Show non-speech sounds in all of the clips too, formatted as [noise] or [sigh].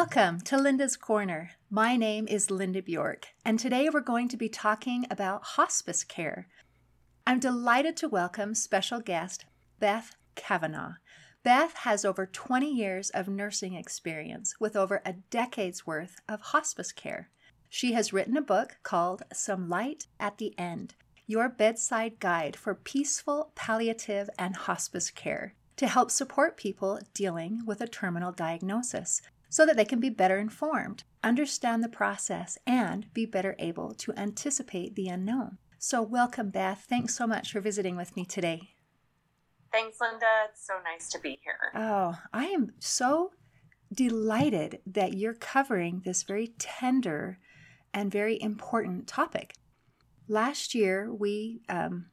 Welcome to Linda's Corner. My name is Linda Bjork, and today we're going to be talking about hospice care. I'm delighted to welcome special guest Beth Kavanaugh. Beth has over 20 years of nursing experience with over a decade's worth of hospice care. She has written a book called Some Light at the End Your Bedside Guide for Peaceful Palliative and Hospice Care to help support people dealing with a terminal diagnosis so that they can be better informed, understand the process, and be better able to anticipate the unknown. So, welcome, Beth. Thanks so much for visiting with me today. Thanks, Linda. It's so nice to be here. Oh, I am so delighted that you're covering this very tender and very important topic. Last year, we um,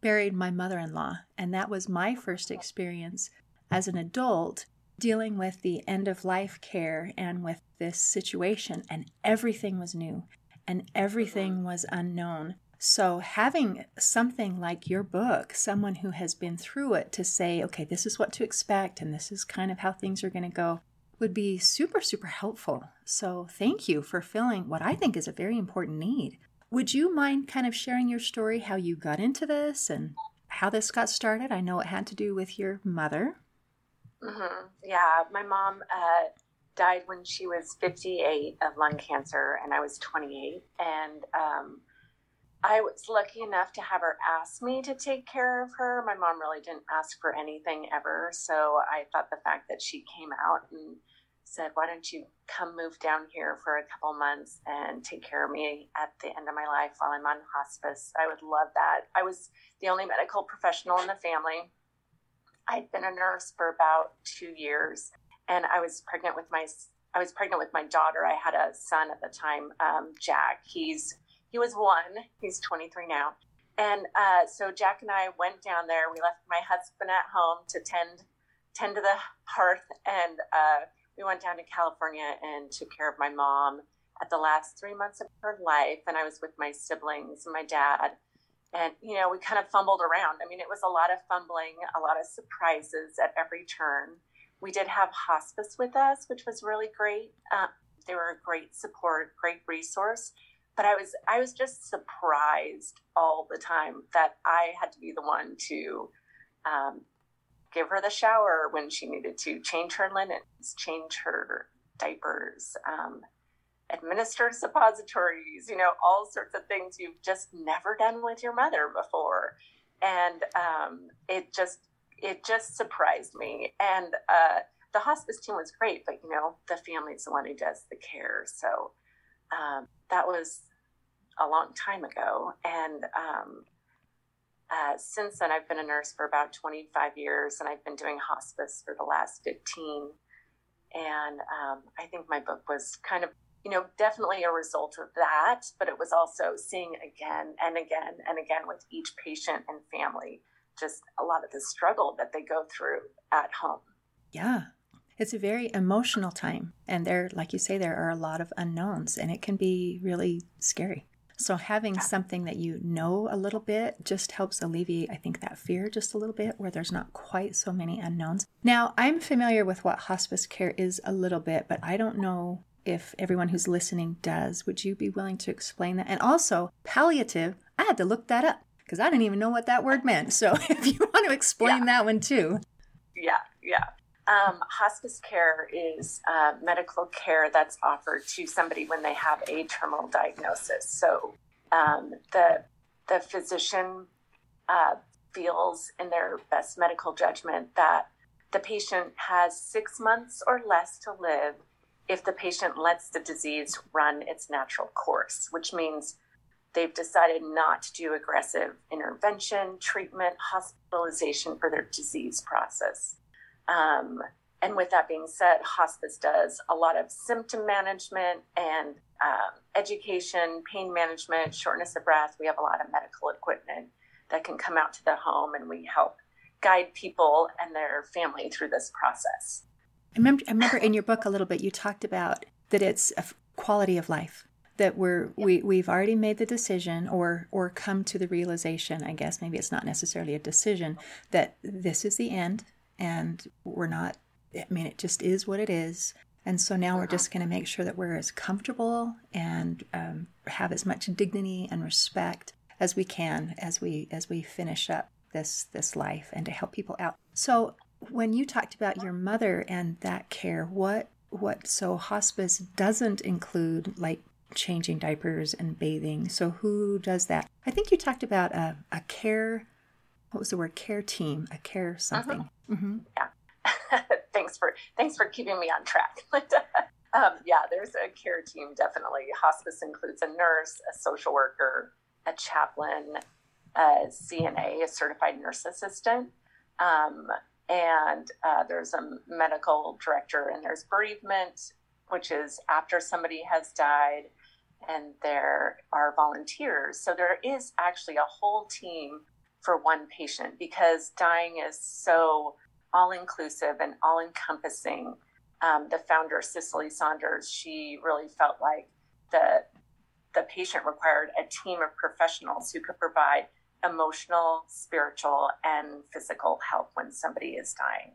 buried my mother in law, and that was my first experience as an adult dealing with the end of life care and with this situation, and everything was new and everything mm-hmm. was unknown. So, having something like your book, someone who has been through it to say, okay, this is what to expect and this is kind of how things are going to go, would be super, super helpful. So, thank you for filling what I think is a very important need. Would you mind kind of sharing your story, how you got into this and how this got started? I know it had to do with your mother. Mm-hmm. Yeah, my mom uh, died when she was 58 of lung cancer, and I was 28. And um, I was lucky enough to have her ask me to take care of her. My mom really didn't ask for anything ever. So I thought the fact that she came out and said, Why don't you come move down here for a couple months and take care of me at the end of my life while I'm on hospice? I would love that. I was the only medical professional in the family. I'd been a nurse for about two years, and I was pregnant with my I was pregnant with my daughter. I had a son at the time, um, Jack. He's he was one. He's 23 now, and uh, so Jack and I went down there. We left my husband at home to tend tend to the hearth, and uh, we went down to California and took care of my mom at the last three months of her life. And I was with my siblings and my dad and you know we kind of fumbled around. I mean it was a lot of fumbling a lot of surprises at every turn. We did have hospice with us which was really great. Uh, they were a great support great resource. But i was i was just surprised all the time that i had to be the one to um, give her the shower when she needed to change her linens change her diapers um, administer suppositories, you know, all sorts of things you've just never done with your mother before. And um, it just, it just surprised me. And uh, the hospice team was great, but you know, the family's the one who does the care. So um, that was a long time ago. And um, uh, since then, I've been a nurse for about 25 years, and I've been doing hospice for the last 15. And um, I think my book was kind of you know, definitely a result of that, but it was also seeing again and again and again with each patient and family just a lot of the struggle that they go through at home. Yeah. It's a very emotional time. And there, like you say, there are a lot of unknowns, and it can be really scary. So, having something that you know a little bit just helps alleviate, I think, that fear just a little bit where there's not quite so many unknowns. Now, I'm familiar with what hospice care is a little bit, but I don't know if everyone who's listening does. Would you be willing to explain that? And also, palliative, I had to look that up because I didn't even know what that word meant. So [laughs] if you want to explain yeah. that one too. Yeah, yeah. Um, hospice care is uh, medical care that's offered to somebody when they have a terminal diagnosis. So um, the the physician uh, feels in their best medical judgment that the patient has six months or less to live if the patient lets the disease run its natural course, which means they've decided not to do aggressive intervention, treatment, hospitalization for their disease process. Um, and with that being said, hospice does a lot of symptom management and um, education, pain management, shortness of breath. We have a lot of medical equipment that can come out to the home and we help guide people and their family through this process. I remember, I remember in your book a little bit you talked about that it's a quality of life that we're we we've already made the decision or or come to the realization i guess maybe it's not necessarily a decision that this is the end and we're not i mean it just is what it is. And so now we're just going to make sure that we're as comfortable and um, have as much dignity and respect as we can as we as we finish up this this life and to help people out. So when you talked about your mother and that care, what what so hospice doesn't include like changing diapers and bathing. So who does that? I think you talked about a, a care what was the word care team, a care something. Uh-huh. Mm-hmm. Yeah. [laughs] thanks for thanks for keeping me on track. [laughs] um, yeah, there's a care team definitely. Hospice includes a nurse, a social worker, a chaplain, a CNA, a certified nurse assistant, um, and uh, there's a medical director, and there's bereavement, which is after somebody has died, and there are volunteers. So there is actually a whole team for one patient because dying is so all inclusive and all encompassing. Um, the founder, Cicely Saunders, she really felt like the the patient required a team of professionals who could provide emotional, spiritual, and physical help when somebody is dying.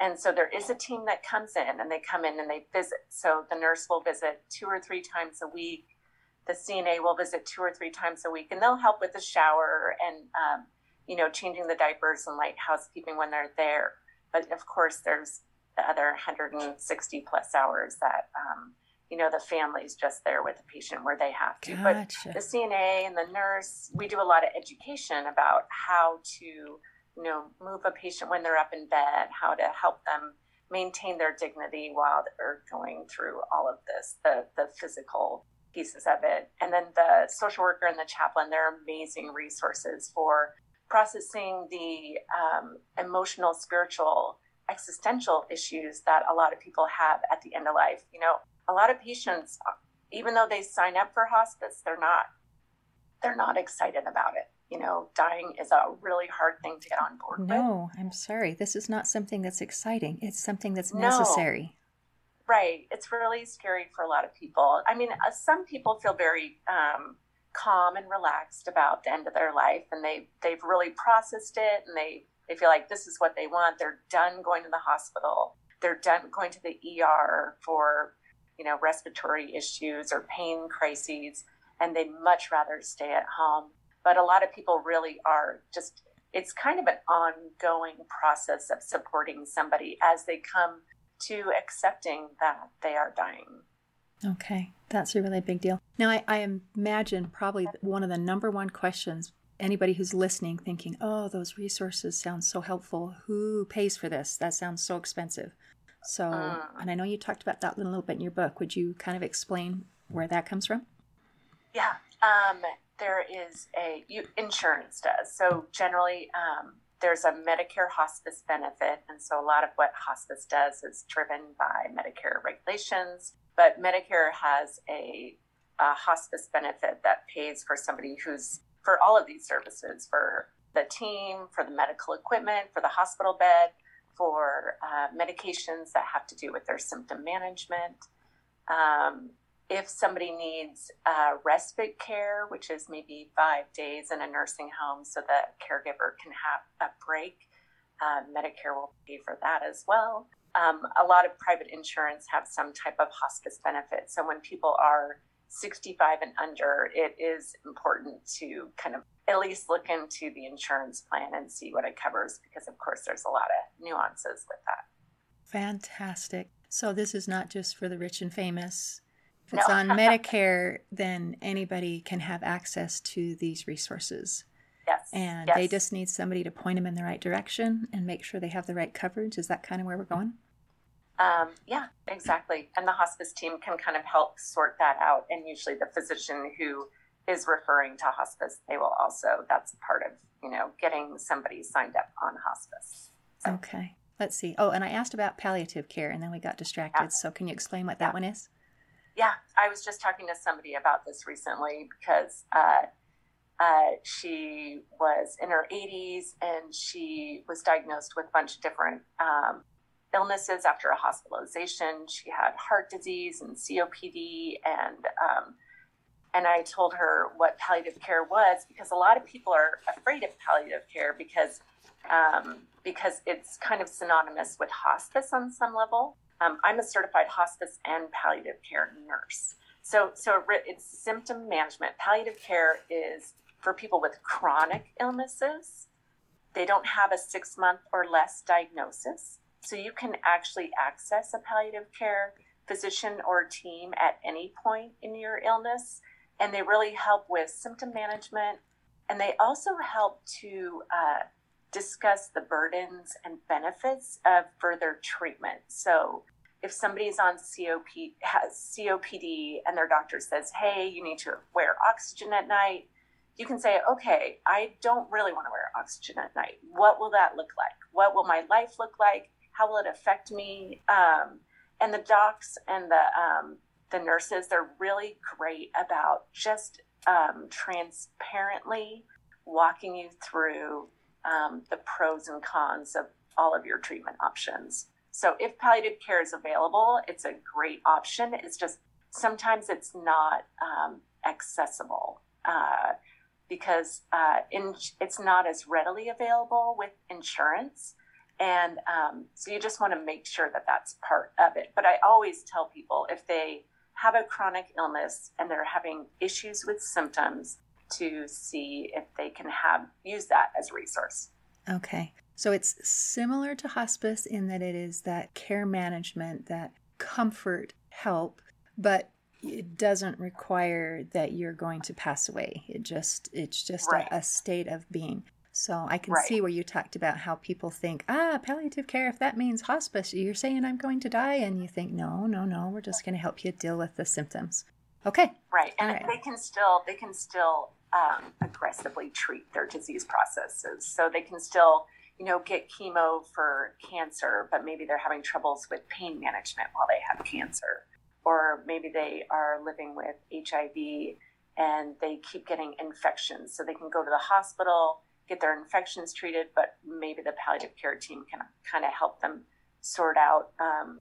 And so there is a team that comes in and they come in and they visit. So the nurse will visit two or three times a week. The CNA will visit two or three times a week, and they'll help with the shower and um, you know changing the diapers and light housekeeping when they're there. But of course, there's the other 160 plus hours that, um, you know, the family's just there with the patient where they have to. Gotcha. But the CNA and the nurse, we do a lot of education about how to, you know, move a patient when they're up in bed, how to help them maintain their dignity while they're going through all of this, the, the physical pieces of it. And then the social worker and the chaplain, they're amazing resources for processing the um, emotional, spiritual, existential issues that a lot of people have at the end of life. You know, a lot of patients, even though they sign up for hospice, they're not they're not excited about it. You know, dying is a really hard thing to get on board no, with. No, I'm sorry. This is not something that's exciting. It's something that's necessary. No. Right. It's really scary for a lot of people. I mean, uh, some people feel very um, calm and relaxed about the end of their life and they they've really processed it and they they feel like this is what they want they're done going to the hospital they're done going to the ER for you know respiratory issues or pain crises and they'd much rather stay at home but a lot of people really are just it's kind of an ongoing process of supporting somebody as they come to accepting that they are dying Okay, that's a really big deal. Now, I, I, imagine probably one of the number one questions anybody who's listening thinking, oh, those resources sound so helpful. Who pays for this? That sounds so expensive. So, uh, and I know you talked about that a little bit in your book. Would you kind of explain where that comes from? Yeah, um, there is a you, insurance does. So generally, um, there's a Medicare hospice benefit, and so a lot of what hospice does is driven by Medicare regulations but Medicare has a, a hospice benefit that pays for somebody who's for all of these services for the team, for the medical equipment, for the hospital bed, for uh, medications that have to do with their symptom management. Um, if somebody needs uh, respite care, which is maybe five days in a nursing home so the caregiver can have a break, uh, Medicare will pay for that as well um, a lot of private insurance have some type of hospice benefit. So when people are 65 and under, it is important to kind of at least look into the insurance plan and see what it covers because, of course, there's a lot of nuances with that. Fantastic. So this is not just for the rich and famous. If it's no. on [laughs] Medicare, then anybody can have access to these resources. Yes. And yes. they just need somebody to point them in the right direction and make sure they have the right coverage. Is that kind of where we're going? Um, yeah, exactly. And the hospice team can kind of help sort that out. And usually the physician who is referring to hospice, they will also, that's part of, you know, getting somebody signed up on hospice. So. Okay. Let's see. Oh, and I asked about palliative care and then we got distracted. Yeah. So can you explain what that yeah. one is? Yeah, I was just talking to somebody about this recently because uh, uh, she was in her 80s and she was diagnosed with a bunch of different um, illnesses after a hospitalization. She had heart disease and COPD, and um, and I told her what palliative care was because a lot of people are afraid of palliative care because um, because it's kind of synonymous with hospice on some level. Um, I'm a certified hospice and palliative care nurse. So, so it's symptom management. Palliative care is for people with chronic illnesses. They don't have a six month or less diagnosis. So you can actually access a palliative care physician or team at any point in your illness. And they really help with symptom management. And they also help to uh, discuss the burdens and benefits of further treatment. So if somebody's on COP has COPD and their doctor says, "Hey, you need to wear oxygen at night," you can say, "Okay, I don't really want to wear oxygen at night. What will that look like? What will my life look like? How will it affect me?" Um, and the docs and the um, the nurses, they're really great about just um, transparently walking you through um, the pros and cons of all of your treatment options. So if palliative care is available, it's a great option. It's just sometimes it's not um, accessible uh, because uh, in, it's not as readily available with insurance. And um, so you just want to make sure that that's part of it. But I always tell people if they have a chronic illness and they're having issues with symptoms, to see if they can have use that as a resource. Okay. So it's similar to hospice in that it is that care management, that comfort help, but it doesn't require that you're going to pass away. It just it's just right. a, a, state of being. So I can right. see where you talked about how people think, ah, palliative care, if that means hospice, you're saying I'm going to die. And you think, no, no, no, we're just going to help you deal with the symptoms. Okay. Right. And right. they can still, they can still um, aggressively treat their disease processes. So they can still you know, get chemo for cancer, but maybe they're having troubles with pain management while they have cancer. Or maybe they are living with HIV and they keep getting infections. So they can go to the hospital, get their infections treated, but maybe the palliative care team can kind of help them sort out um,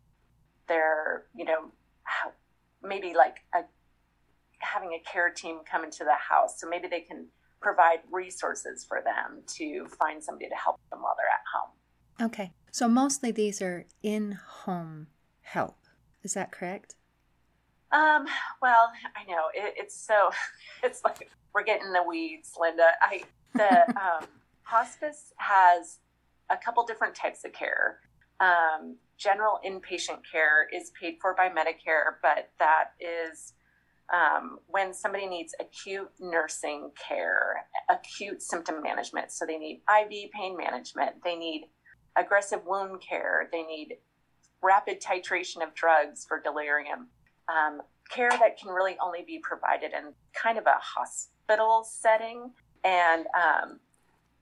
their, you know, how, maybe like a, having a care team come into the house. So maybe they can provide resources for them to find somebody to help them while they're at home. Okay. So mostly these are in home help. Is that correct? Um, well, I know it, it's so, [laughs] it's like we're getting the weeds, Linda. I, the [laughs] um, hospice has a couple different types of care. Um, general inpatient care is paid for by Medicare, but that is um, when somebody needs acute nursing care, acute symptom management. So they need IV pain management, they need aggressive wound care, they need rapid titration of drugs for delirium. Um, care that can really only be provided in kind of a hospital setting. And, um,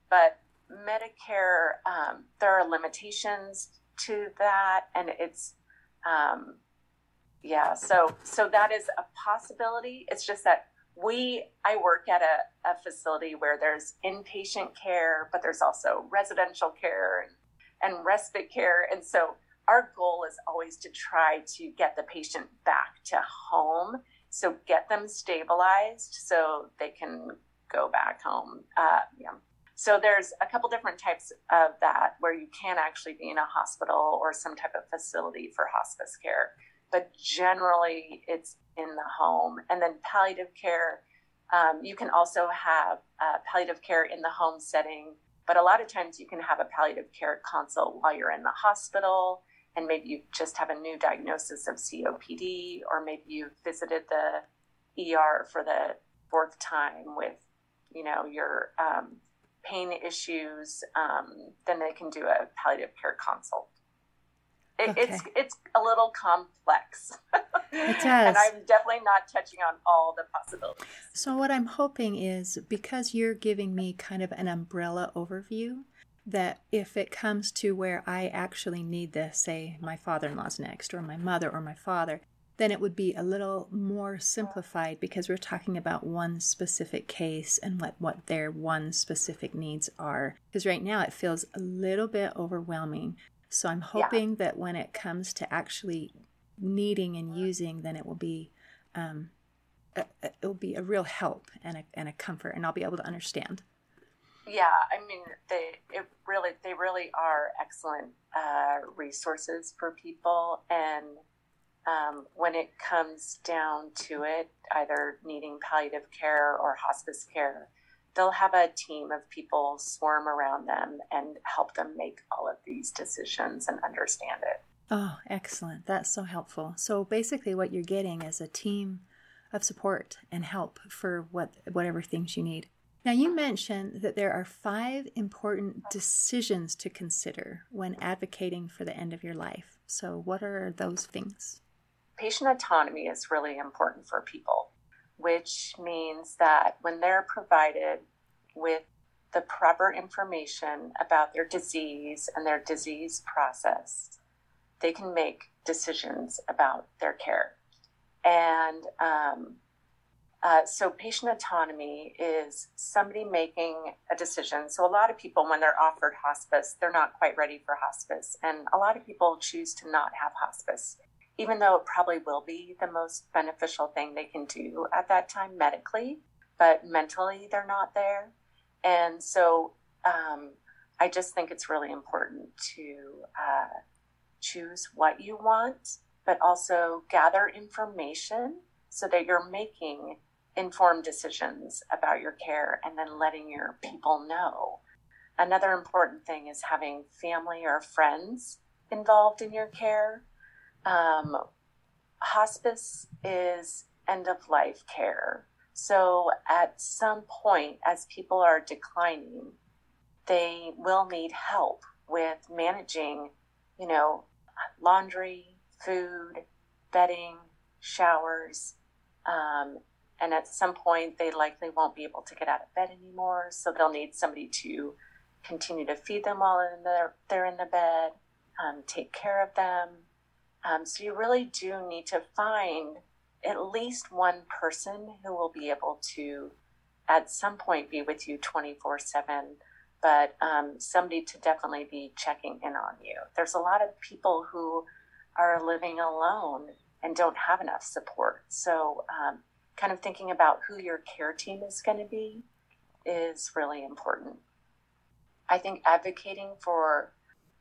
but Medicare, um, there are limitations to that, and it's, um, yeah so so that is a possibility it's just that we i work at a, a facility where there's inpatient care but there's also residential care and, and respite care and so our goal is always to try to get the patient back to home so get them stabilized so they can go back home uh, yeah so there's a couple different types of that where you can actually be in a hospital or some type of facility for hospice care but generally it's in the home. And then palliative care, um, you can also have uh, palliative care in the home setting, but a lot of times you can have a palliative care consult while you're in the hospital. And maybe you just have a new diagnosis of COPD, or maybe you've visited the ER for the fourth time with, you know, your um, pain issues. Um, then they can do a palliative care consult. It, okay. It's it's a little complex. It [laughs] does. and I'm definitely not touching on all the possibilities. So what I'm hoping is because you're giving me kind of an umbrella overview that if it comes to where I actually need this, say my father-in-law's next or my mother or my father, then it would be a little more simplified because we're talking about one specific case and what, what their one specific needs are. Because right now it feels a little bit overwhelming so I'm hoping yeah. that when it comes to actually needing and using, then it will be um, a, it will be a real help and a, and a comfort, and I'll be able to understand. Yeah, I mean, they it really they really are excellent uh, resources for people, and um, when it comes down to it, either needing palliative care or hospice care, they'll have a team of people swarm around them and help them make all of these decisions and understand it. Oh, excellent. That's so helpful. So basically what you're getting is a team of support and help for what whatever things you need. Now you mentioned that there are 5 important decisions to consider when advocating for the end of your life. So what are those things? Patient autonomy is really important for people which means that when they're provided with the proper information about their disease and their disease process, they can make decisions about their care. And um, uh, so, patient autonomy is somebody making a decision. So, a lot of people, when they're offered hospice, they're not quite ready for hospice. And a lot of people choose to not have hospice even though it probably will be the most beneficial thing they can do at that time medically, but mentally they're not there. And so um, I just think it's really important to uh, choose what you want, but also gather information so that you're making informed decisions about your care and then letting your people know. Another important thing is having family or friends involved in your care um, hospice is end of life care. So at some point, as people are declining, they will need help with managing, you know, laundry, food, bedding, showers. Um, and at some point, they likely won't be able to get out of bed anymore. So they'll need somebody to continue to feed them while in the, they're in the bed, um, take care of them, um, so you really do need to find at least one person who will be able to, at some point, be with you 24 7, but um, somebody to definitely be checking in on you. There's a lot of people who are living alone and don't have enough support. So, um, kind of thinking about who your care team is going to be is really important. I think advocating for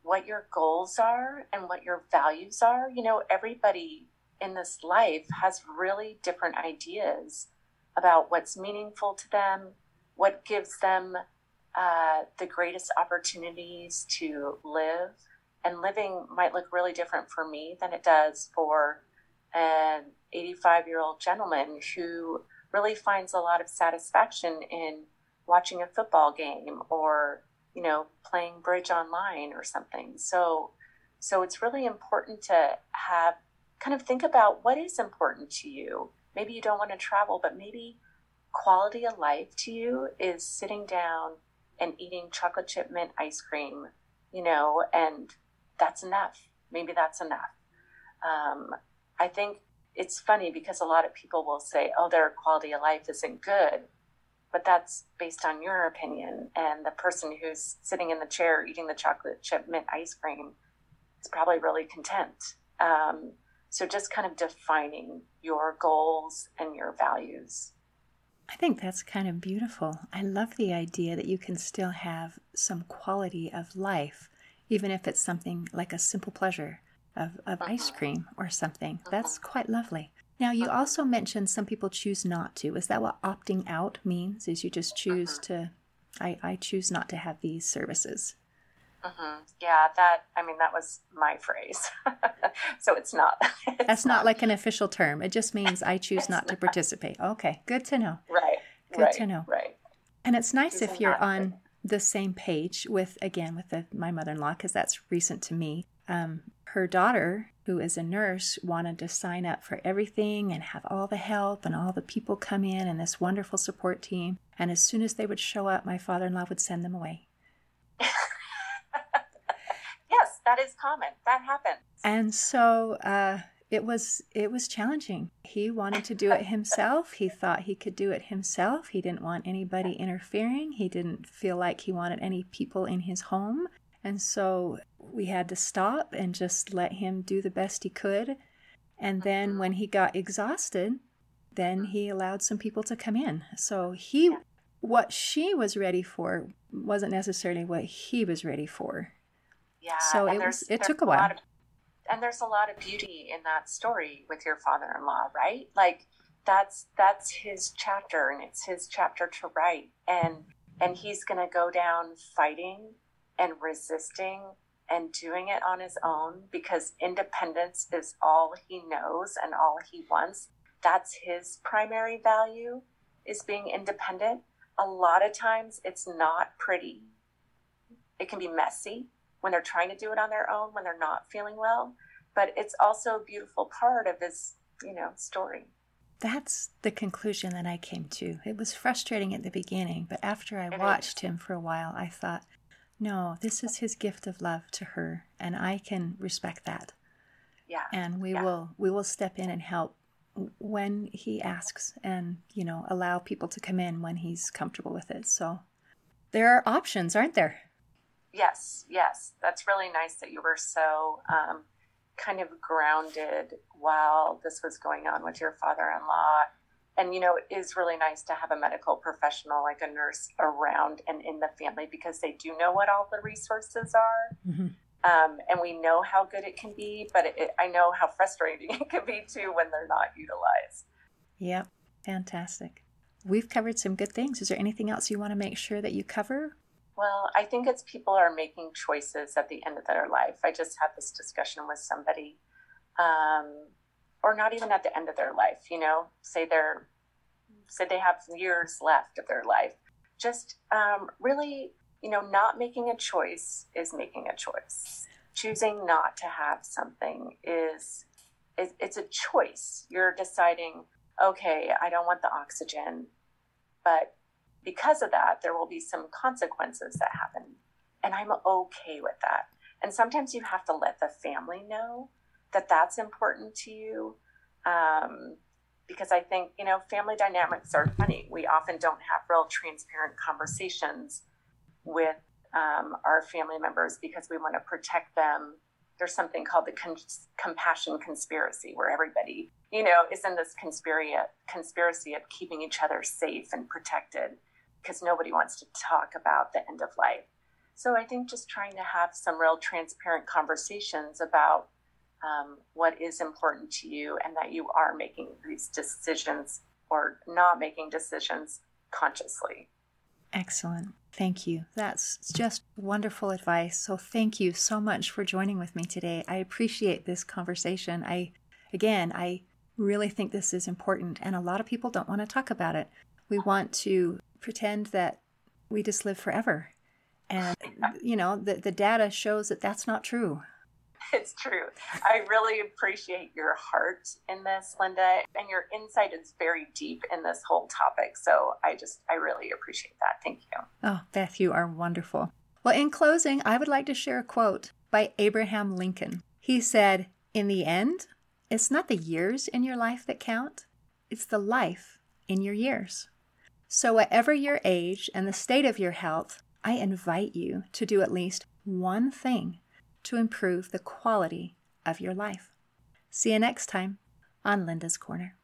what your goals are and what your values are. You know, everybody in this life has really different ideas about what's meaningful to them, what gives them uh, the greatest opportunities to live. And living might look really different for me than it does for an 85 year old gentleman who really finds a lot of satisfaction in watching a football game or you know, playing bridge online or something. So, so it's really important to have kind of think about what is important to you. Maybe you don't want to travel, but maybe quality of life to you is sitting down and eating chocolate chip mint ice cream, you know, and that's enough. Maybe that's enough. Um, I think it's funny because a lot of people will say, oh, their quality of life isn't good but that's based on your opinion. And the person who's sitting in the chair eating the chocolate chip mint ice cream is probably really content. Um, so just kind of defining your goals and your values. I think that's kind of beautiful. I love the idea that you can still have some quality of life, even if it's something like a simple pleasure of, of ice cream or something. That's quite lovely. Now, you also mentioned some people choose not to. Is that what opting out means? Is you just choose uh-huh. to, I, I choose not to have these services? Mm-hmm. Yeah, that, I mean, that was my phrase. [laughs] so it's not. It's That's not, not, like an official term. It just means I [laughs] choose not, not, to participate. Okay, good to know. Right. Good right, to know. Right. And it's nice if you're on the same page with, again, with the, my mother in law, because that's recent to me. Um, her daughter, who is a nurse, wanted to sign up for everything and have all the help and all the people come in and this wonderful support team. And as soon as they would show up, my father in law would send them away. [laughs] yes, that is common. That happens. And so uh, it was it was challenging. He wanted to do it [laughs] himself. He thought he could do it himself. He didn't want anybody interfering. He didn't feel like he wanted any people in his home. And so we had to stop and just let him do the best he could. And then when he got exhausted, then he allowed some people to come in. So he what she was ready for wasn't necessarily what he was ready for. Yeah. So it was. It took a while. A of, and there's a lot of beauty in that story with your father-in-law, right? Like that's that's his chapter, and it's his chapter to write, and and he's going to go down fighting and resisting and doing it on his own because independence is all he knows and all he wants. That's his primary value is being independent. A lot of times it's not pretty. It can be messy when they're trying to do it on their own when they're not feeling well, but it's also a beautiful part of this, you know, story. That's the conclusion that I came to. It was frustrating at the beginning, but after I it watched him for a while, I thought, no, this is his gift of love to her, and I can respect that. Yeah. And we yeah. will we will step in and help when he asks and, you know, allow people to come in when he's comfortable with it. So there are options, aren't there? Yes, yes. That's really nice that you were so um, kind of grounded while this was going on with your father in law and you know it is really nice to have a medical professional like a nurse around and in the family because they do know what all the resources are mm-hmm. um, and we know how good it can be but it, i know how frustrating [laughs] it can be too when they're not utilized. Yep. Fantastic. We've covered some good things. Is there anything else you want to make sure that you cover? Well i think it's people are making choices at the end of their life. I just had this discussion with somebody um, or not even at the end of their life, you know, say they're, say they have years left of their life. Just um, really, you know, not making a choice is making a choice. Choosing not to have something is, is it's a choice. You're deciding, okay, I don't want the oxygen, but because of that, there will be some consequences that happen. And I'm okay with that. And sometimes you have to let the family know that that's important to you. Um, because I think, you know, family dynamics are funny. We often don't have real transparent conversations with um, our family members because we want to protect them. There's something called the con- compassion conspiracy where everybody, you know, is in this conspiracy, conspiracy of keeping each other safe and protected because nobody wants to talk about the end of life. So I think just trying to have some real transparent conversations about um, what is important to you and that you are making these decisions or not making decisions consciously. Excellent. Thank you. That's just wonderful advice. So thank you so much for joining with me today. I appreciate this conversation. I again, I really think this is important and a lot of people don't want to talk about it. We want to pretend that we just live forever. And [laughs] you know, the the data shows that that's not true. [laughs] it's true. I really appreciate your heart in this, Linda, and your insight is very deep in this whole topic. So I just, I really appreciate that. Thank you. Oh, Beth, you are wonderful. Well, in closing, I would like to share a quote by Abraham Lincoln. He said, In the end, it's not the years in your life that count, it's the life in your years. So, whatever your age and the state of your health, I invite you to do at least one thing to improve the quality of your life. See you next time on Linda's Corner.